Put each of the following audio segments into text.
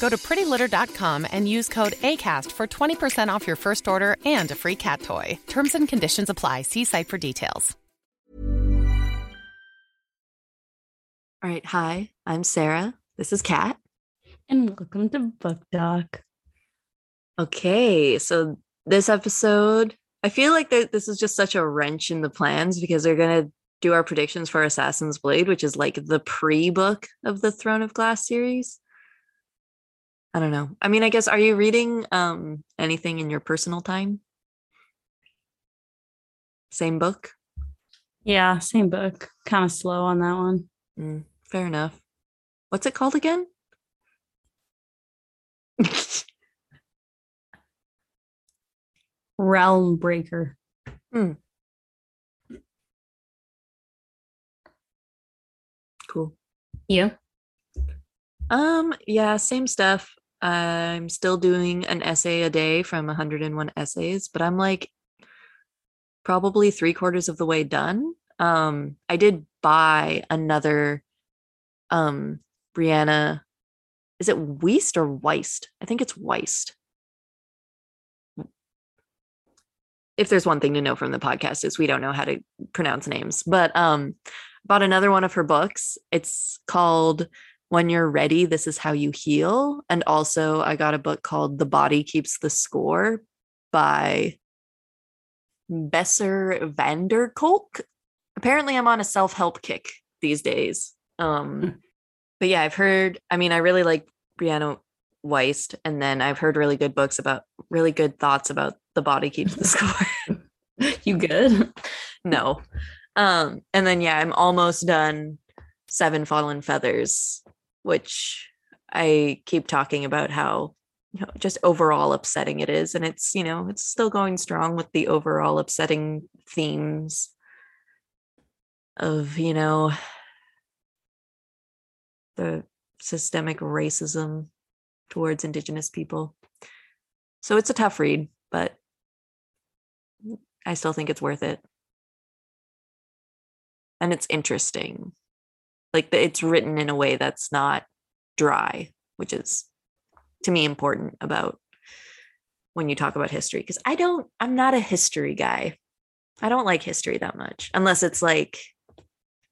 Go to prettylitter.com and use code ACAST for 20% off your first order and a free cat toy. Terms and conditions apply. See site for details. All right. Hi, I'm Sarah. This is Kat. And welcome to Book Talk. Okay. So, this episode, I feel like that this is just such a wrench in the plans because they're going to do our predictions for Assassin's Blade, which is like the pre book of the Throne of Glass series. I don't know. I mean, I guess, are you reading um anything in your personal time? Same book? Yeah, same book. Kind of slow on that one. Mm, fair enough. What's it called again? Realm Breaker. Hmm. Cool. You? Um, yeah, same stuff. I'm still doing an essay a day from 101 essays, but I'm like probably three quarters of the way done. Um, I did buy another um Brianna. Is it Weist or Weist? I think it's Weist. If there's one thing to know from the podcast is we don't know how to pronounce names, but um bought another one of her books. It's called When You're Ready, This Is How You Heal. And also I got a book called The Body Keeps the Score by Besser Vanderkolk. Apparently I'm on a self-help kick these days. Um but yeah, I've heard I mean I really like Brianna Weist and then I've heard really good books about really good thoughts about The Body Keeps the Score. You good? no. Um, and then yeah, I'm almost done Seven Fallen Feathers, which I keep talking about how you know just overall upsetting it is. And it's, you know, it's still going strong with the overall upsetting themes of, you know, the systemic racism towards indigenous people. So it's a tough read, but I still think it's worth it and it's interesting. Like it's written in a way that's not dry, which is to me important about when you talk about history because I don't I'm not a history guy. I don't like history that much unless it's like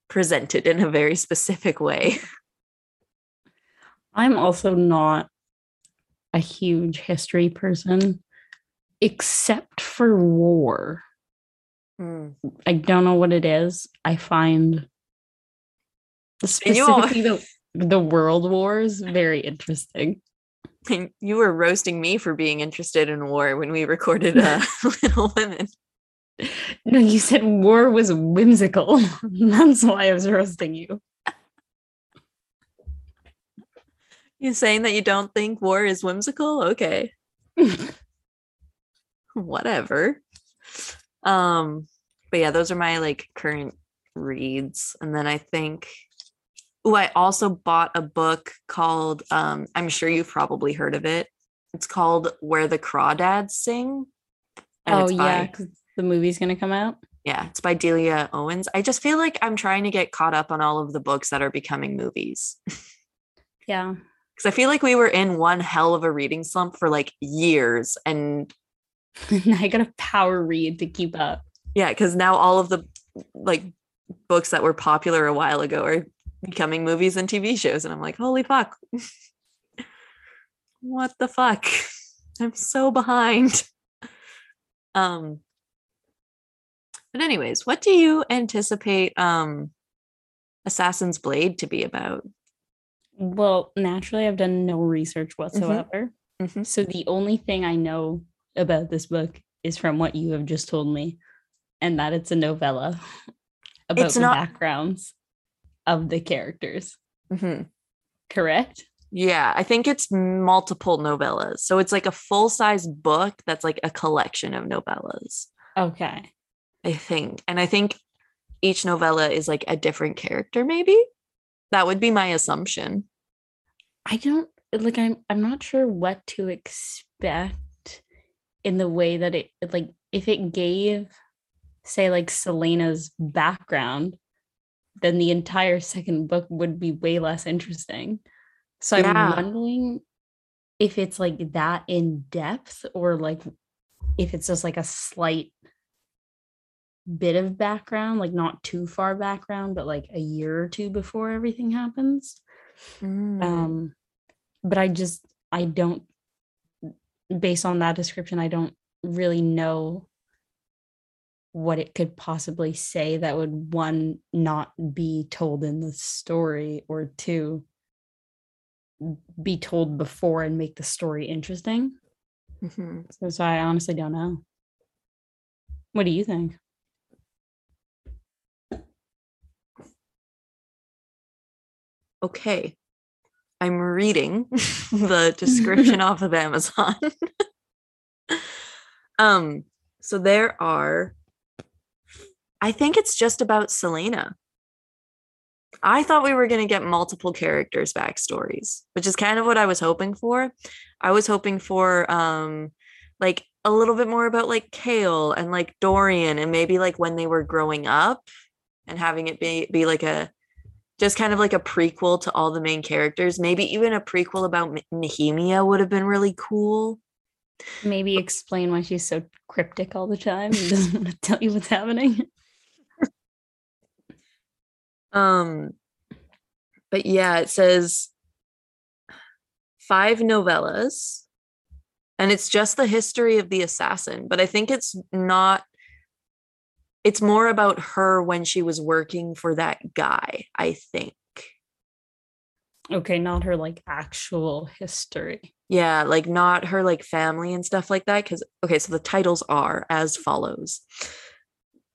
presented in a very specific way. I'm also not a huge history person, except for war. Mm. I don't know what it is. I find And you all- specifically the, the world wars very interesting. And you were roasting me for being interested in war when we recorded uh, Little Women. No, you said war was whimsical. That's why I was roasting you. You saying that you don't think war is whimsical? Okay. Whatever. Um, but yeah, those are my like current reads. And then I think oh, I also bought a book called um, I'm sure you've probably heard of it. It's called Where the Crawdads Sing. Oh yeah, the movie's gonna come out. yeah, it's by Delia Owens. I just feel like I'm trying to get caught up on all of the books that are becoming movies. Yeah. because I feel like we were in one hell of a reading slump for like years, and I gotta power read to keep up. Yeah, because now all of the like books that were popular a while ago are becoming movies and TV shows, and I'm like, holy fuck, what the fuck? I'm so behind. Um, but anyways, what do you anticipate um Assassin's Blade to be about? Well, naturally, I've done no research whatsoever. Mhm. So the only thing I know about this book is from what you have just told me, and that it's a novella about It's the not- backgrounds of the characters. Mhm. Correct? Yeah, I think it's multiple novellas. So it's like a full size book that's like a collection of novellas, Okay. I think. And I think each novella is like a different character, maybe. That would be my assumption. I don't like I'm I'm not sure what to expect in the way that it like if it gave say like Celaena's background then the entire second book would be way less interesting. So I'm Yeah. wondering if it's like that in depth or like if it's just like a slight bit of background, like not too far background, but like a year or two before everything happens Mm. um but i just i don't based on that description i don't really know what it could possibly say that would one not be told in the story or two be told before and make the story interesting Mhm. so, so i honestly don't know what do you think Okay. I'm reading the description off of Amazon. um, so there are I think it's just about Celaena. I thought we were going to get multiple characters backstories, which is kind of what I was hoping for. I was hoping for um like a little bit more about like Chaol and like Dorian and maybe like when they were growing up and having it be be like a just kind of like a prequel to all the main characters. Maybe even a prequel about Nehemia would have been really cool. maybe explain why she's so cryptic all the time and doesn't want to tell you what's happening Um, but yeah, it says five novellas, and it's just the history of the assassin. But I think it's not. It's more about her when she was working for that guy. I think. Okay, not her like actual history. Yeah, like not her like family and stuff like that. Because okay, so the titles are as follows: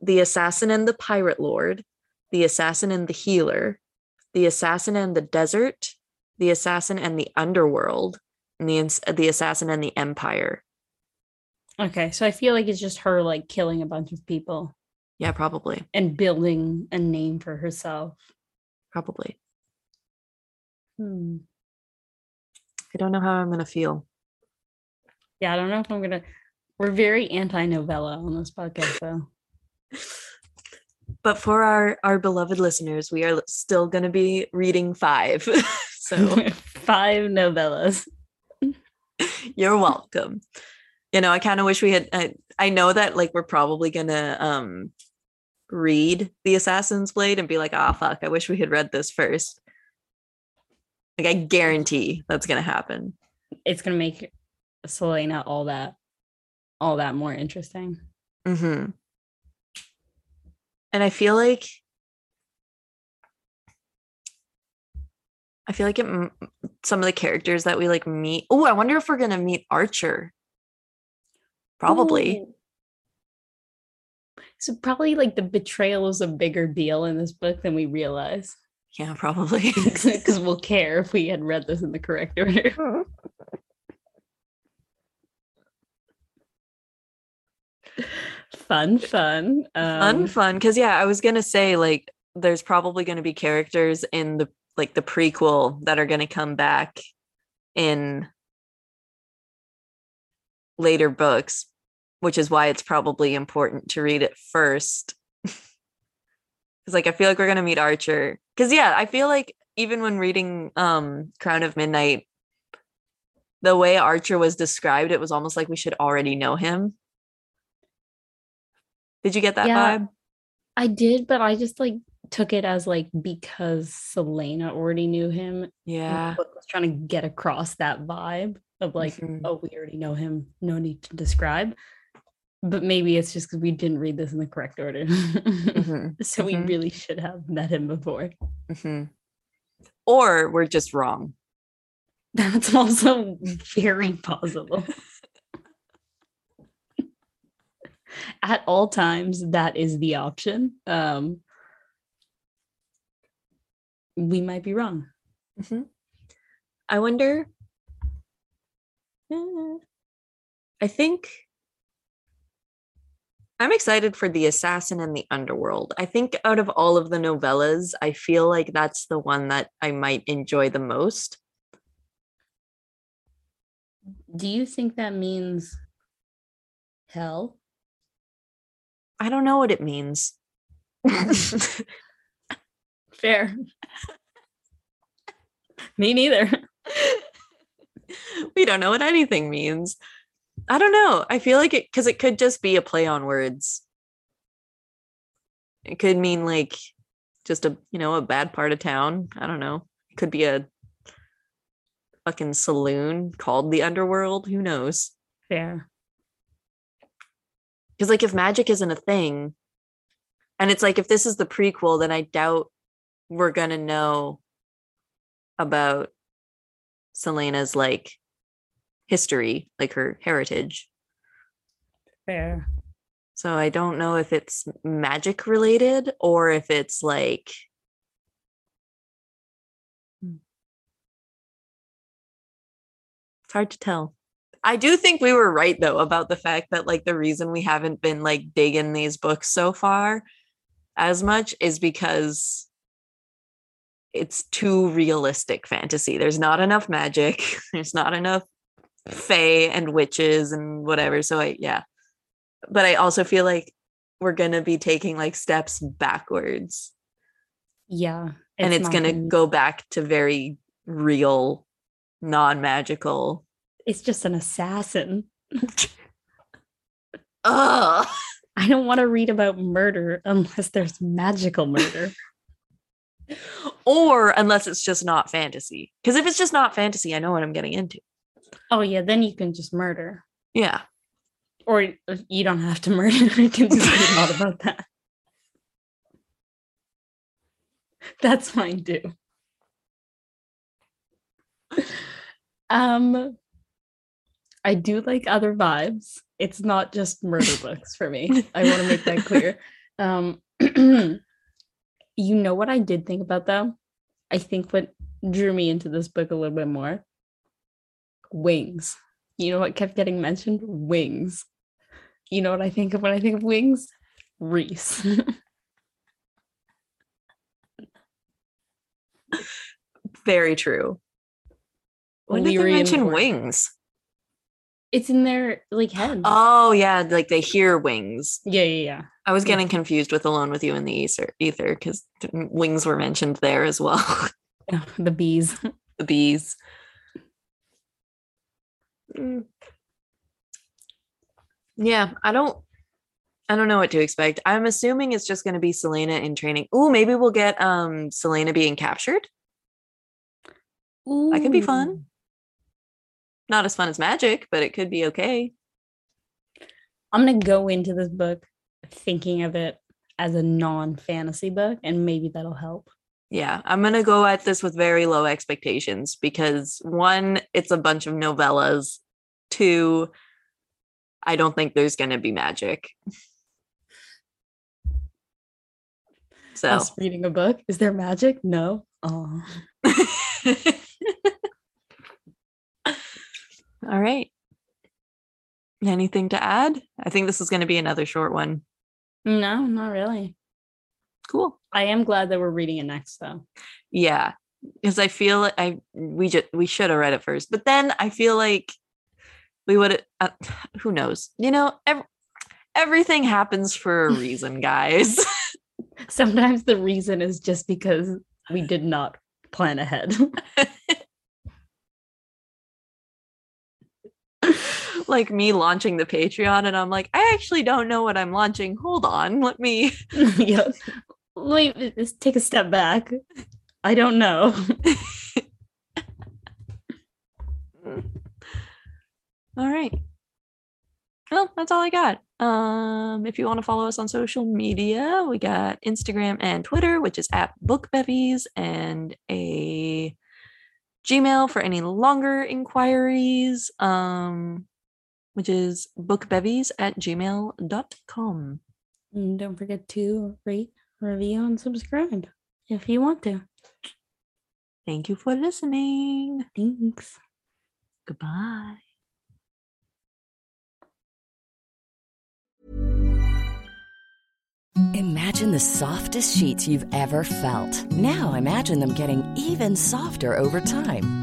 The Assassin and the Pirate Lord, The Assassin and the Healer, The Assassin and the Desert, The Assassin and the Underworld, and the the Assassin and the Empire. Okay, so I feel like it's just her like killing a bunch of people Yeah, probably, and building a name for herself. probably. Hmm. I don't know how I'm gonna feel. Yeah, I don't know if I'm gonna. We're very anti-novella on this podcast, though. But for our our beloved listeners, we are still gonna be reading five. so Five novellas. You're welcome. You know, I kind of wish we had. I, I know that like we're probably gonna um read the Assassin's Blade and be like, ah, fuck, I wish we had read this first. Like, I guarantee that's gonna happen. It's gonna make Celaena all that, all that more interesting. hmm And I feel like I feel like it, some of the characters that we like meet. Oh, I wonder if we're gonna meet Archer. Probably. Ooh. So probably like the betrayal is a bigger deal in this book than we realize. Yeah, probably. Because we'll care if we had read this in the correct order. fun, fun. fun Um, fun because yeah i was gonna say like there's probably gonna be characters in the like the prequel that are gonna come back in later books which is why it's probably important to read it first because like i feel like we're gonna meet archer because yeah i feel like even when reading um crown of midnight the way archer was described it was almost like we should already know him Did you get that Yeah. vibe? I did, but I just like took it as like because Celaena already knew him. Yeah. was trying to get across that vibe of like, Mhm. oh, we already know him. No need to describe. But maybe it's just because we didn't read this in the correct order. Mhm, so we mhm. really should have met him before. mhm. Or we're just wrong. That's also very possible. At all times, that is the option. Um, we might be wrong. Mhm. I wonder. I think I'm excited for The Assassin and the Underworld. I think out of all of the novellas, I feel like that's the one that I might enjoy the most. Do you think that means hell? I don't know what it means. Fair. Me neither. we don't know what anything means. I don't know. I feel like it because it could just be a play on words. It could mean like just a you know a bad part of town. I don't know. It could be a fucking saloon called the underworld. Who knows? Fair. Because like if magic isn't a thing, and it's like if this is the prequel, then I doubt we're gonna know about Celaena's like history, like her heritage. Fair. So I don't know if it's magic related or if it's like Hmm. it's hard to tell. I do think we were right though about the fact that like the reason we haven't been like digging these books so far as much is because it's too realistic fantasy. There's not enough magic. There's not enough fae and witches and whatever. So I yeah. But I also feel like we're gonna be taking like steps backwards. Yeah. and it's gonna gonna- go back to very real, non-magical. It's just an assassin. Ugh. I don't want to read about murder unless there's magical murder. Or unless it's just not fantasy. Because if it's just not fantasy, I know what I'm getting into. oh yeah, then you can just murder. Yeah. Or uh, you don't have to murder. You can just read all about that. That's fine too. Um I do like other vibes. It's not just murder books for me. I want to make that clear. Um you know what I did think about though? I think what drew me into this book a little bit more wings. You know what kept getting mentioned? Wings. You know what I think of when I think of wings? Rhys. Very true. When did they mention wings? It's in their like head. Oh yeah, like they hear wings. yeah, yeah, yeah. I was getting confused with Alone with You in the Ether ether because wings were mentioned there as well. the bees. the bees. Mm. Yeah, I don't I don't know what to expect. I'm assuming it's just gonna be Celaena in training. Oh, maybe we'll get um Celaena being captured. That could be fun. Not as fun as magic, but it could be okay. I'm gonna go into this book thinking of it as a non-fantasy book, and maybe that'll help. Yeah, I'm going to go at this with very low expectations because one, it's a bunch of novellas. Two, I don't think there's going to be magic. So, Us reading a book. Is there magic? No. Oh. all right. Anything to add? I think this is going to be another short one. No, not really. Cool. I am glad that we're reading it next though. Yeah, because I feel like I we just we should have read it first, but then I feel like we would. Uh, who knows? You know, ev- everything happens for a reason, guys. Sometimes the reason is just because we did not plan ahead. like me launching the Patreon and I'm like, I actually don't know what I'm launching. Hold on, let me yeah. Wait, just take a step back. I don't know. All right. Well, that's all I got. Um, if you want to follow us on social media, we got Instagram and Twitter, which is at bookbevies, and a Gmail for any longer inquiries, um, which is bookbevies at gmail.com. And don't forget to rate, review, and subscribe if you want to. Thank you for listening. Thanks. Goodbye. Imagine the softest sheets you've ever felt. Now imagine them getting even softer over time.